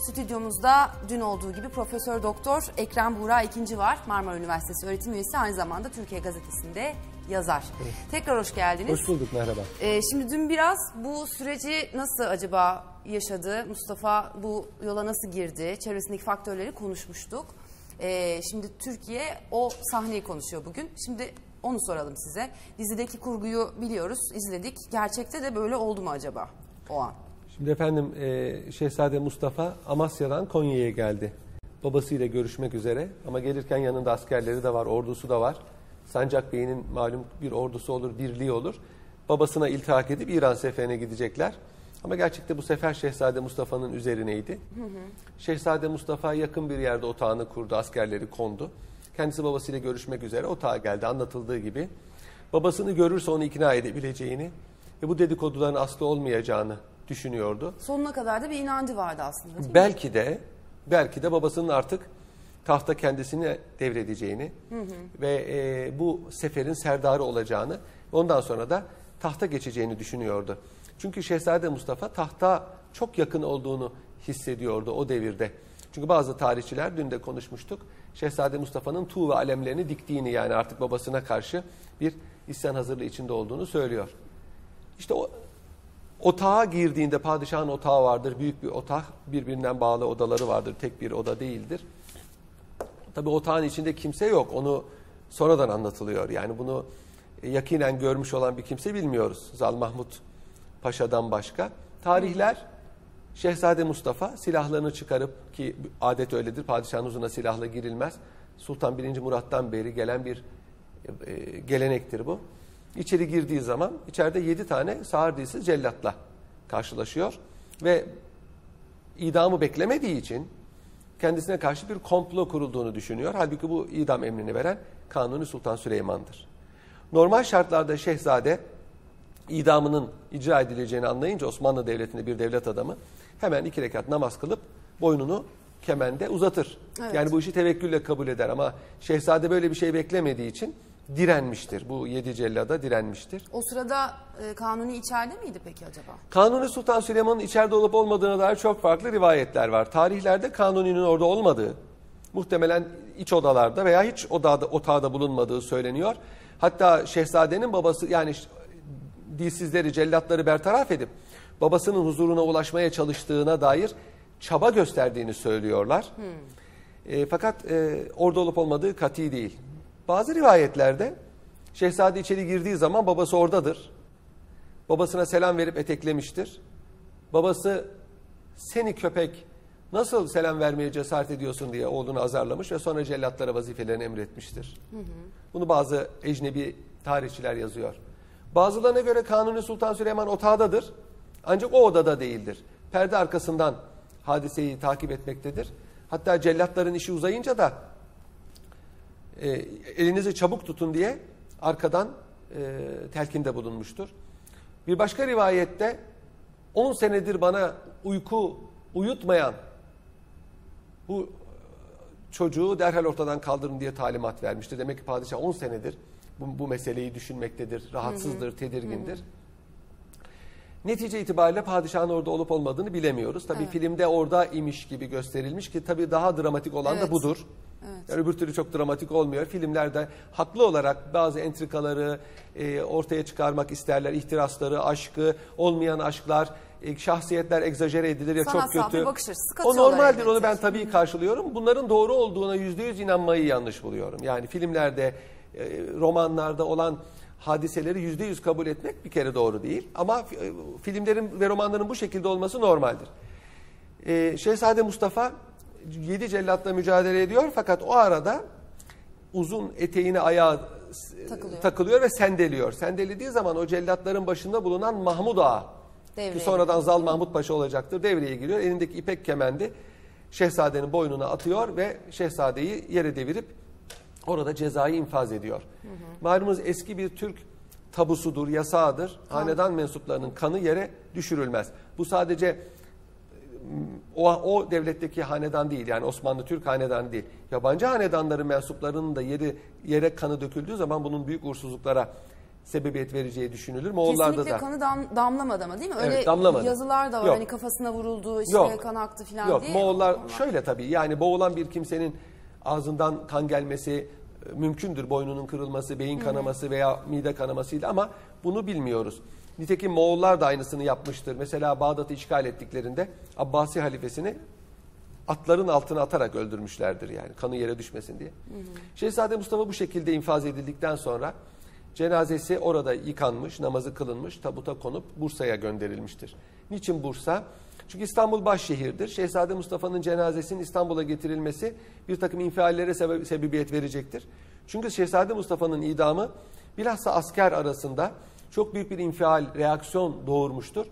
Stüdyomuzda dün olduğu gibi Profesör Doktor Ekrem Buğra ikinci var. Marmara Üniversitesi öğretim üyesi aynı zamanda Türkiye Gazetesi'nde yazar. Tekrar hoş geldiniz. Hoş bulduk merhaba. Ee, şimdi dün biraz bu süreci nasıl acaba yaşadı? Mustafa bu yola nasıl girdi? Çevresindeki faktörleri konuşmuştuk. Ee, şimdi Türkiye o sahneyi konuşuyor bugün. Şimdi onu soralım size. Dizideki kurguyu biliyoruz, izledik. Gerçekte de böyle oldu mu acaba o an? Şimdi efendim e, Şehzade Mustafa Amasya'dan Konya'ya geldi. Babasıyla görüşmek üzere ama gelirken yanında askerleri de var, ordusu da var. Sancak Bey'in malum bir ordusu olur, birliği olur. Babasına iltihak edip İran seferine gidecekler. Ama gerçekte bu sefer Şehzade Mustafa'nın üzerineydi. Şehzade Mustafa yakın bir yerde otağını kurdu, askerleri kondu. Kendisi babasıyla görüşmek üzere otağa geldi anlatıldığı gibi. Babasını görürse onu ikna edebileceğini ve bu dedikoduların aslı olmayacağını düşünüyordu. Sonuna kadar da bir inancı vardı aslında? Belki de belki de babasının artık tahta kendisini devredeceğini ve e, bu seferin serdarı olacağını ondan sonra da tahta geçeceğini düşünüyordu. Çünkü Şehzade Mustafa tahta çok yakın olduğunu hissediyordu o devirde. Çünkü bazı tarihçiler dün de konuşmuştuk. Şehzade Mustafa'nın tuğ ve alemlerini diktiğini yani artık babasına karşı bir isyan hazırlığı içinde olduğunu söylüyor. İşte o Otağa girdiğinde padişahın otağı vardır. Büyük bir otak. Birbirinden bağlı odaları vardır. Tek bir oda değildir. Tabi otağın içinde kimse yok. Onu sonradan anlatılıyor. Yani bunu yakinen görmüş olan bir kimse bilmiyoruz. Zal Mahmut Paşa'dan başka. Tarihler Şehzade Mustafa silahlarını çıkarıp ki adet öyledir. Padişahın huzuruna silahla girilmez. Sultan 1. Murat'tan beri gelen bir e, gelenektir bu. İçeri girdiği zaman içeride yedi tane sağır dilsiz cellatla karşılaşıyor ve idamı beklemediği için kendisine karşı bir komplo kurulduğunu düşünüyor. Halbuki bu idam emrini veren Kanuni Sultan Süleyman'dır. Normal şartlarda şehzade idamının icra edileceğini anlayınca Osmanlı Devleti'nde bir devlet adamı hemen iki rekat namaz kılıp boynunu kemende uzatır. Evet. Yani bu işi tevekkülle kabul eder ama şehzade böyle bir şey beklemediği için direnmiştir. Bu yedi cellada direnmiştir. O sırada e, Kanuni içeride miydi peki acaba? Kanuni Sultan Süleyman'ın içeride olup olmadığına dair çok farklı rivayetler var. Tarihlerde Kanuni'nin orada olmadığı, muhtemelen iç odalarda veya hiç odada, otağda bulunmadığı söyleniyor. Hatta şehzadenin babası yani dilsizleri, cellatları bertaraf edip babasının huzuruna ulaşmaya çalıştığına dair çaba gösterdiğini söylüyorlar. E, fakat e, orada olup olmadığı kati değil. Bazı rivayetlerde şehzade içeri girdiği zaman babası oradadır. Babasına selam verip eteklemiştir. Babası seni köpek nasıl selam vermeye cesaret ediyorsun diye oğlunu azarlamış ve sonra cellatlara vazifelerini emretmiştir. Bunu bazı ecnebi tarihçiler yazıyor. Bazılarına göre Kanuni Sultan Süleyman otağdadır. Ancak o odada değildir. Perde arkasından hadiseyi takip etmektedir. Hatta cellatların işi uzayınca da e, elinizi çabuk tutun diye arkadan e, telkinde bulunmuştur. Bir başka rivayette 10 senedir bana uyku uyutmayan bu çocuğu derhal ortadan kaldırın diye talimat vermiştir. Demek ki padişah 10 senedir bu, bu meseleyi düşünmektedir, rahatsızdır, tedirgindir. Netice itibariyle padişahın orada olup olmadığını bilemiyoruz. Tabii Evet. filmde orada imiş gibi gösterilmiş ki tabii daha dramatik olan Evet. da budur. Evet. Yani öbür türlü çok dramatik olmuyor. Filmlerde haklı olarak bazı entrikaları e, ortaya çıkarmak isterler. İhtirasları, aşkı, olmayan aşklar, e, şahsiyetler egzajere edilir ya Sanatsal çok kötü. bir bakış açısı o normaldir onu ben tabii karşılıyorum. Bunların doğru olduğuna yüzde yüz inanmayı yanlış buluyorum. Yani filmlerde, e, romanlarda olan hadiseleri yüzde yüz kabul etmek bir kere doğru değil. Ama e, filmlerin ve romanların bu şekilde olması normaldir. Ee, Şehzade Mustafa yedi cellatla mücadele ediyor fakat o arada uzun eteğine ayağı Takılıyor. takılıyor ve sendeliyor. Sendelediği zaman o cellatların başında bulunan Mahmud Ağa Devreye ki sonradan Zal Mahmut Paşa olacaktır devreye giriyor. Elindeki ipek kemendi şehzadenin boynuna atıyor ve şehzadeyi yere devirip orada cezayı infaz ediyor. Malumunuz eski bir Türk tabusudur, yasağıdır. Hanedan mensuplarının kanı yere düşürülmez. Bu sadece o, o devletteki hanedan değil yani Osmanlı Türk hanedanı değil. Yabancı hanedanların mensuplarının da yeri, yere kanı döküldüğü zaman bunun büyük uğursuzluklara sebebiyet vereceği düşünülür. Moğollarda Kesinlikle da. kanı dam, damlamadı ama değil mi? Öyle Evet, damlamadı. yazılar da var Yok. hani kafasına vuruldu işte Yok. kan aktı falan Yok diye. Moğollar Onlar- şöyle tabii yani boğulan bir kimsenin ağzından kan gelmesi e, mümkündür. Boynunun kırılması, beyin kanaması veya mide kanamasıyla ama bunu bilmiyoruz. Nitekim Moğollar da aynısını yapmıştır. Mesela Bağdat'ı işgal ettiklerinde Abbasi halifesini atların altına atarak öldürmüşlerdir yani kanı yere düşmesin diye. Şehzade Mustafa bu şekilde infaz edildikten sonra cenazesi orada yıkanmış, namazı kılınmış, tabuta konup Bursa'ya gönderilmiştir. Niçin Bursa? Çünkü İstanbul başşehirdir. Şehzade Mustafa'nın cenazesinin İstanbul'a getirilmesi bir takım infiallere sebe- sebebiyet verecektir. Çünkü Şehzade Mustafa'nın idamı bilhassa asker arasında çok büyük bir infial, reaksiyon doğurmuştur.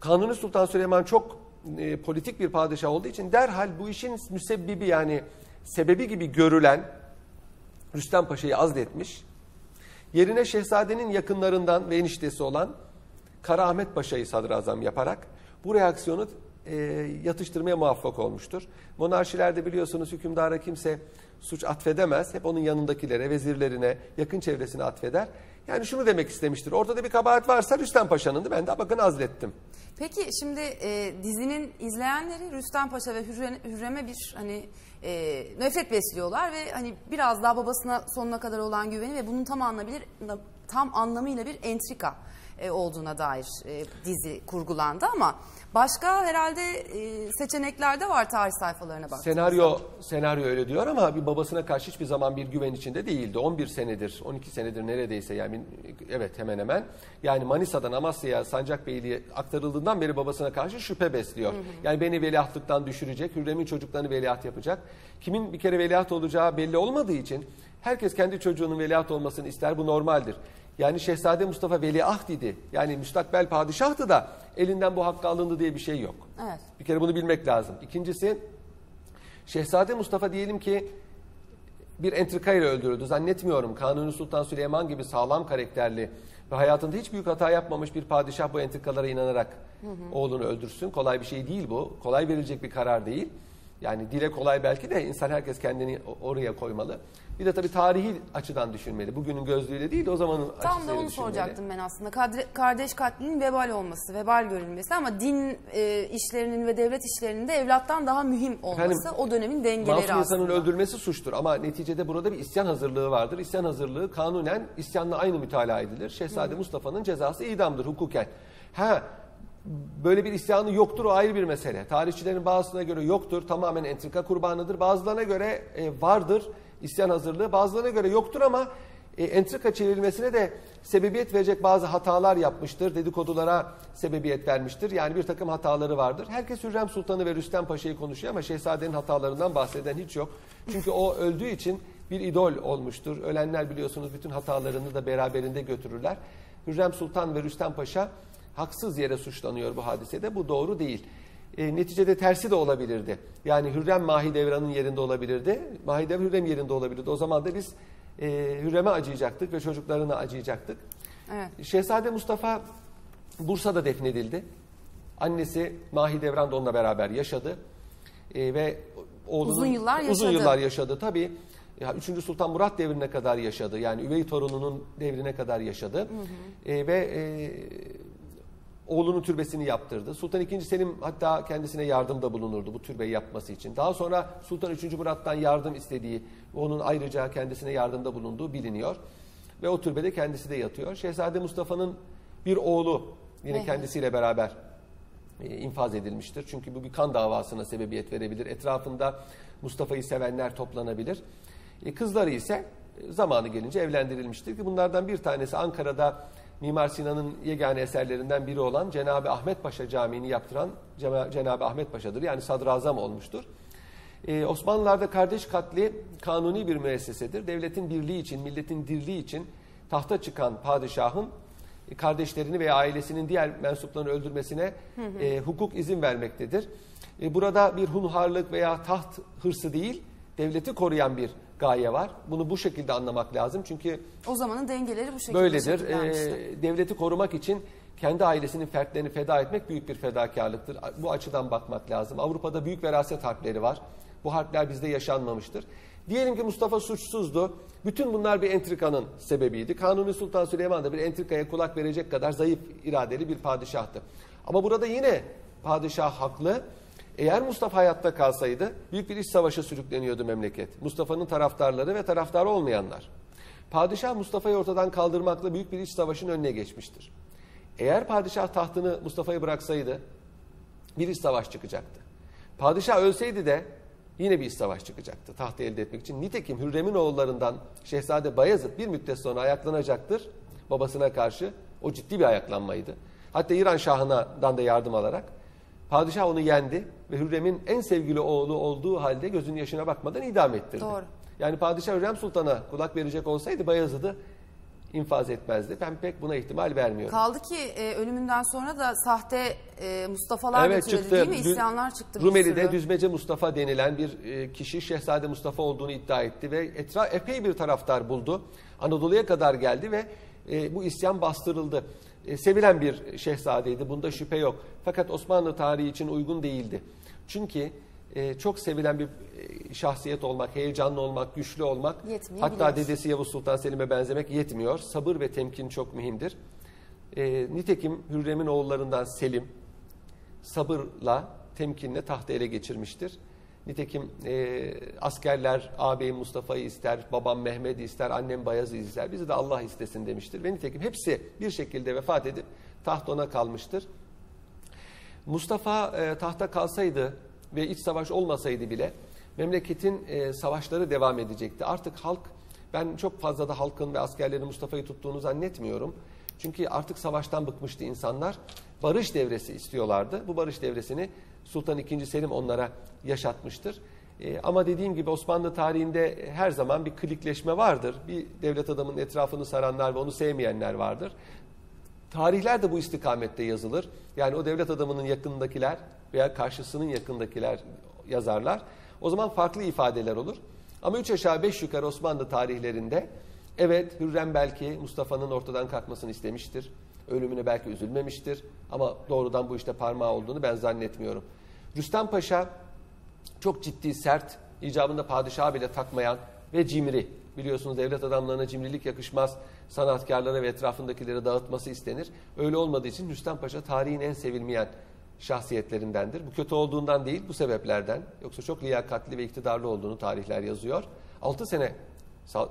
Kanuni Sultan Süleyman çok e, politik bir padişah olduğu için derhal bu işin müsebbibi yani sebebi gibi görülen Rüstem Paşa'yı azletmiş. Yerine şehzadenin yakınlarından ve eniştesi olan Kara Ahmet Paşa'yı sadrazam yaparak bu reaksiyonu e, yatıştırmaya muvaffak olmuştur. Monarşilerde biliyorsunuz hükümdara kimse suç atfedemez. Hep onun yanındakilere, vezirlerine, yakın çevresine atfeder. Yani şunu demek istemiştir. Ortada bir kabahat varsa Rüstem Paşa'nındı. Ben de bakın azlettim. Peki şimdi e, dizinin izleyenleri Rüstem Paşa ve Hürre- Hürrem'e bir hani e, nefret besliyorlar ve hani biraz daha babasına sonuna kadar olan güveni ve bunun tam anlamıyla tam anlamıyla bir entrika e, olduğuna dair e, dizi kurgulandı ama başka herhalde e, seçenekler de var tarih sayfalarına bak. Senaryo senaryo öyle diyor ama bir babasına karşı hiçbir zaman bir güven içinde değildi. 11 senedir, 12 senedir neredeyse yani evet hemen hemen. Yani Manisa'dan Amasya'ya Sancakbeyli'ye aktarıldığından beri babasına karşı şüphe besliyor. Yani beni veliahtlıktan düşürecek, Hürrem'in çocuklarını veliaht yapacak. Kimin bir kere veliaht olacağı belli olmadığı için herkes kendi çocuğunun veliaht olmasını ister. Bu normaldir. Yani Şehzade Mustafa veliaht idi. Yani müstakbel padişahtı da elinden bu hakkı alındı diye bir şey yok. Evet. Bir kere bunu bilmek lazım. İkincisi Şehzade Mustafa diyelim ki bir entrikayla öldürüldü. Zannetmiyorum Kanuni Sultan Süleyman gibi sağlam karakterli ve hayatında hiç büyük hata yapmamış bir padişah bu entrikalara inanarak oğlunu öldürsün. Kolay bir şey değil bu. Kolay verilecek bir karar değil. Yani dile kolay belki de insan herkes kendini oraya koymalı. Bir de tabii tarihi açıdan düşünmeli. Bugünün gözlüğüyle değil de o zamanın Tam da açısıyla onu düşünmeli. soracaktım ben aslında. Kadre- kardeş katlinin vebal olması, vebal görülmesi ama din e, işlerinin ve devlet işlerinin de evlattan daha mühim olması Efendim, o dönemin dengeleri Masum insanın aslında. öldürülmesi suçtur ama neticede burada bir isyan hazırlığı vardır. İsyan hazırlığı kanunen isyanla aynı mütalaa edilir. Şehzade Mustafa'nın cezası idamdır hukuken. Ha böyle bir isyanı yoktur o ayrı bir mesele. Tarihçilerin bazısına göre yoktur tamamen entrika kurbanıdır. Bazılarına göre e, vardır isyan hazırlığı. Bazılarına göre yoktur ama e, entrika çevrilmesine de sebebiyet verecek bazı hatalar yapmıştır. Dedikodulara sebebiyet vermiştir. Yani bir takım hataları vardır. Herkes Hürrem Sultan'ı ve Rüstem Paşa'yı konuşuyor ama şehzadenin hatalarından bahseden hiç yok. Çünkü o öldüğü için bir idol olmuştur. Ölenler biliyorsunuz bütün hatalarını da beraberinde götürürler. Hürrem Sultan ve Rüstem Paşa haksız yere suçlanıyor bu hadisede. Bu doğru değil. E, neticede tersi de olabilirdi. Yani Hürrem Mahidevran'ın yerinde olabilirdi. Mahidevran Hürrem yerinde olabilirdi. O zaman da biz e, Hürrem'e acıyacaktık ve çocuklarına acıyacaktık. Evet. Şehzade Mustafa Bursa'da defnedildi. Annesi Mahidevran da onunla beraber yaşadı. E, ve oğlunun Uzun yıllar Uzun yaşadı. yıllar yaşadı tabii. Ya 3. Sultan Murat devrine kadar yaşadı. Yani üvey torununun devrine kadar yaşadı. E, ve e, oğlunun türbesini yaptırdı. Sultan II. Selim hatta kendisine yardımda bulunurdu bu türbeyi yapması için. Daha sonra Sultan III. Murat'tan yardım istediği, onun ayrıca kendisine yardımda bulunduğu biliniyor. Ve o türbede kendisi de yatıyor. Şehzade Mustafa'nın bir oğlu yine Evet. kendisiyle beraber e, infaz edilmiştir. Çünkü bu bir kan davasına sebebiyet verebilir. Etrafında Mustafa'yı sevenler toplanabilir. E, kızları ise e, zamanı gelince evlendirilmiştir ki bunlardan bir tanesi Ankara'da Mimar Sinan'ın yegane eserlerinden biri olan Cenab-ı Ahmet Paşa Camii'ni yaptıran Cena- Cenab-ı Ahmet Paşa'dır. Yani sadrazam olmuştur. Ee, Osmanlılar'da kardeş katli kanuni bir müessesedir. Devletin birliği için, milletin dirliği için tahta çıkan padişahın e, kardeşlerini veya ailesinin diğer mensuplarını öldürmesine e, hukuk izin vermektedir. E, burada bir hunharlık veya taht hırsı değil, devleti koruyan bir gaye var. Bunu bu şekilde anlamak lazım. Çünkü O zamanın dengeleri bu şekilde böyledir. Ee, devleti korumak için kendi ailesinin fertlerini feda etmek büyük bir fedakarlıktır. Bu açıdan bakmak lazım. Avrupa'da büyük veraset harpleri var. Bu harpler bizde yaşanmamıştır. Diyelim ki Mustafa suçsuzdu. Bütün bunlar bir entrikanın sebebiydi. Kanuni Sultan Süleyman da bir entrikaya kulak verecek kadar zayıf iradeli bir padişahtı. Ama burada yine padişah haklı. Eğer Mustafa hayatta kalsaydı büyük bir iç savaşa sürükleniyordu memleket. Mustafa'nın taraftarları ve taraftarı olmayanlar. Padişah Mustafa'yı ortadan kaldırmakla büyük bir iç savaşın önüne geçmiştir. Eğer padişah tahtını Mustafa'ya bıraksaydı bir iç savaş çıkacaktı. Padişah ölseydi de yine bir iç savaş çıkacaktı tahtı elde etmek için. Nitekim Hürrem'in oğullarından Şehzade Bayezid bir müddet sonra ayaklanacaktır babasına karşı. O ciddi bir ayaklanmaydı. Hatta İran Şahı'ndan da yardım alarak padişah onu yendi ve Hürrem'in en sevgili oğlu olduğu halde gözünün yaşına bakmadan idam ettirdi. Doğru. Yani padişah Hürrem Sultan'a kulak verecek olsaydı Bayezid'i infaz etmezdi. Ben pek buna ihtimal vermiyorum. Kaldı ki e, ölümünden sonra da sahte e, Mustafa'lar Evet türedi çıktı. değil mi? İsyanlar çıktı Rumeli'de. Düzmece Mustafa denilen bir e, kişi Şehzade Mustafa olduğunu iddia etti ve etra epey bir taraftar buldu. Anadolu'ya kadar geldi ve e, bu isyan bastırıldı. E, sevilen bir şehzadeydi. Bunda şüphe yok. Fakat Osmanlı tarihi için uygun değildi. Çünkü e, çok sevilen bir e, şahsiyet olmak, heyecanlı olmak, güçlü olmak, hatta dedesi Yavuz Sultan Selim'e benzemek yetmiyor. Sabır ve temkin çok mühimdir. E, nitekim Hürrem'in oğullarından Selim, sabırla, temkinle tahtı ele geçirmiştir. Nitekim e, askerler ağabeyim Mustafa'yı ister, babam Mehmet'i ister, annem Bayaz'ı ister, bizi de Allah istesin demiştir. Ve nitekim hepsi bir şekilde vefat edip taht ona kalmıştır. Mustafa e, tahta kalsaydı ve iç savaş olmasaydı bile memleketin e, savaşları devam edecekti. Artık halk, ben çok fazla da halkın ve askerlerin Mustafa'yı tuttuğunu zannetmiyorum. Çünkü artık savaştan bıkmıştı insanlar. Barış devresi istiyorlardı. Bu barış devresini Sultan II. Selim onlara yaşatmıştır. E, ama dediğim gibi Osmanlı tarihinde her zaman bir klikleşme vardır. Bir devlet adamının etrafını saranlar ve onu sevmeyenler vardır. Tarihler de bu istikamette yazılır. Yani o devlet adamının yakındakiler veya karşısının yakındakiler yazarlar. O zaman farklı ifadeler olur. Ama üç aşağı beş yukarı Osmanlı tarihlerinde evet Hürrem belki Mustafa'nın ortadan kalkmasını istemiştir. Ölümüne belki üzülmemiştir. Ama doğrudan bu işte parmağı olduğunu ben zannetmiyorum. Rüstem Paşa çok ciddi, sert, icabında padişahı bile takmayan ve cimri. Biliyorsunuz devlet adamlarına cimrilik yakışmaz. Sanatkarlara ve etrafındakilere dağıtması istenir. Öyle olmadığı için Rüstem Paşa tarihin en sevilmeyen şahsiyetlerindendir. Bu kötü olduğundan değil, bu sebeplerden. Yoksa çok liyakatli ve iktidarlı olduğunu tarihler yazıyor. 6 sene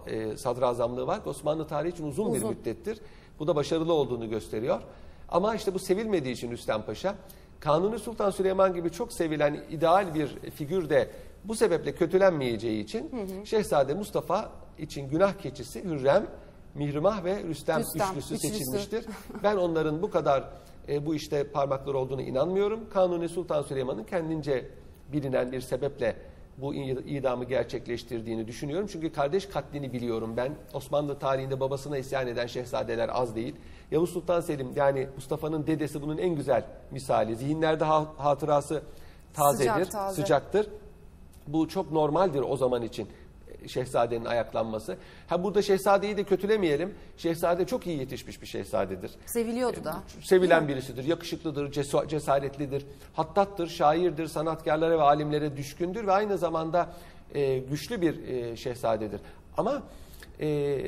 e, sadrazamlığı var. Osmanlı tarihi için uzun, bir Uzun. müddettir. Bu da başarılı olduğunu gösteriyor. Ama işte bu sevilmediği için Rüstem Paşa, Kanuni Sultan Süleyman gibi çok sevilen ideal bir figür de bu sebeple kötülenmeyeceği için Şehzade Mustafa için günah keçisi Hürrem, Mihrimah ve Rüstem, Rüstem, üçlüsü üçlüsü. seçilmiştir. ben onların bu kadar e, bu işte parmakları olduğunu inanmıyorum. Kanuni Sultan Süleyman'ın kendince bilinen bir sebeple bu idamı gerçekleştirdiğini düşünüyorum. Çünkü kardeş katlini biliyorum ben. Osmanlı tarihinde babasına isyan eden şehzadeler az değil. Yavuz Sultan Selim yani Mustafa'nın dedesi bunun en güzel misali. Zihinlerde ha- hatırası tazedir, Sıcak, taze. sıcaktır. Bu çok normaldir o zaman için şehzadenin ayaklanması. Ha burada şehzadeyi de kötülemeyelim. Şehzade çok iyi yetişmiş bir şehzadedir. Seviliyordu da. Sevilen birisidir, yakışıklıdır, cesaretlidir, hattattır, şairdir, sanatkarlara ve alimlere düşkündür ve aynı zamanda e, güçlü bir e, şehzadedir. Ama e,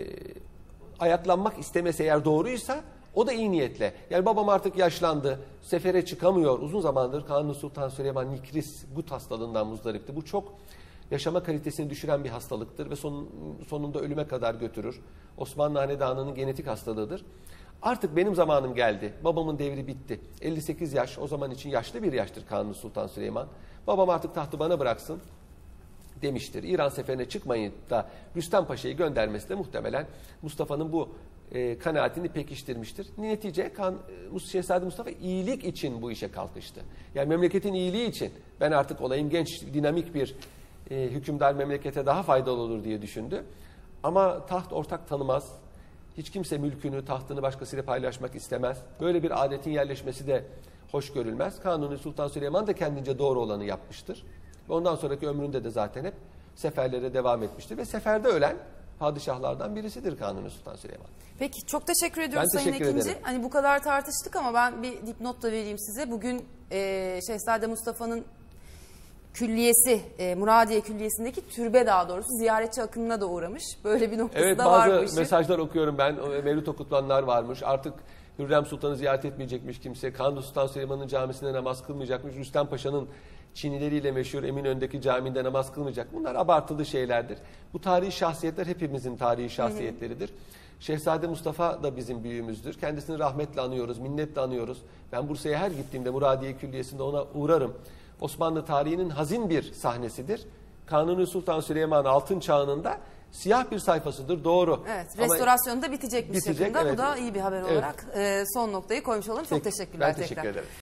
ayaklanmak istemesi eğer doğruysa o da iyi niyetle. Yani babam artık yaşlandı, sefere çıkamıyor. Uzun zamandır Kanuni Sultan Süleyman Nikris gut hastalığından muzdaripti. Bu çok yaşama kalitesini düşüren bir hastalıktır ve son, sonunda ölüme kadar götürür. Osmanlı Hanedanı'nın genetik hastalığıdır. Artık benim zamanım geldi. Babamın devri bitti. 58 yaş o zaman için yaşlı bir yaştır Kanuni Sultan Süleyman. Babam artık tahtı bana bıraksın demiştir. İran seferine çıkmayın da Rüstem Paşa'yı göndermesi de muhtemelen Mustafa'nın bu e, kanaatini pekiştirmiştir. Netice kan, e, Şehzade Mustafa iyilik için bu işe kalkıştı. Yani memleketin iyiliği için ben artık olayım genç, dinamik bir e, hükümdar memlekete daha faydalı olur diye düşündü. Ama taht ortak tanımaz. Hiç kimse mülkünü, tahtını başkasıyla paylaşmak istemez. Böyle bir adetin yerleşmesi de hoş görülmez. Kanuni Sultan Süleyman da kendince doğru olanı yapmıştır. Ve ondan sonraki ömründe de zaten hep seferlere devam etmiştir. Ve seferde ölen padişahlardan birisidir Kanuni Sultan Süleyman. Peki çok teşekkür ediyoruz Ben Sayın teşekkür Ekinci. ederim. Hani bu kadar tartıştık ama ben bir dipnot da vereyim size. Bugün e, Şehzade Mustafa'nın külliyesi, e, Muradiye Külliyesi'ndeki türbe daha doğrusu ziyaretçi akınına da uğramış. Böyle bir noktası Evet da var bu bazı mesajlar okuyorum ben. Mevlüt okutulanlar varmış. Artık Hürrem Sultan'ı ziyaret etmeyecekmiş kimse. Kanuni Sultan Süleyman'ın camisinde namaz kılmayacakmış. Rüstem Paşa'nın Çinileriyle meşhur Eminönü'ndeki camide namaz kılmayacak. Bunlar abartılı şeylerdir. Bu tarihi şahsiyetler hepimizin tarihi şahsiyetleridir. Şehzade Mustafa da bizim büyüğümüzdür. Kendisini rahmetle anıyoruz, minnetle anıyoruz. Ben Bursa'ya her gittiğimde Muradiye Külliyesi'nde ona uğrarım. Osmanlı tarihinin hazin bir sahnesidir. Kanuni Sultan Süleyman altın çağında siyah bir sayfasıdır doğru. Evet, Ama- restorasyonu da bitecekmiş Bitecek, yakında. evet. Bu da iyi bir haber Evet. olarak e, son noktayı koymuş olalım. Çok teşekkürler ben teşekkür tekrar. ederim.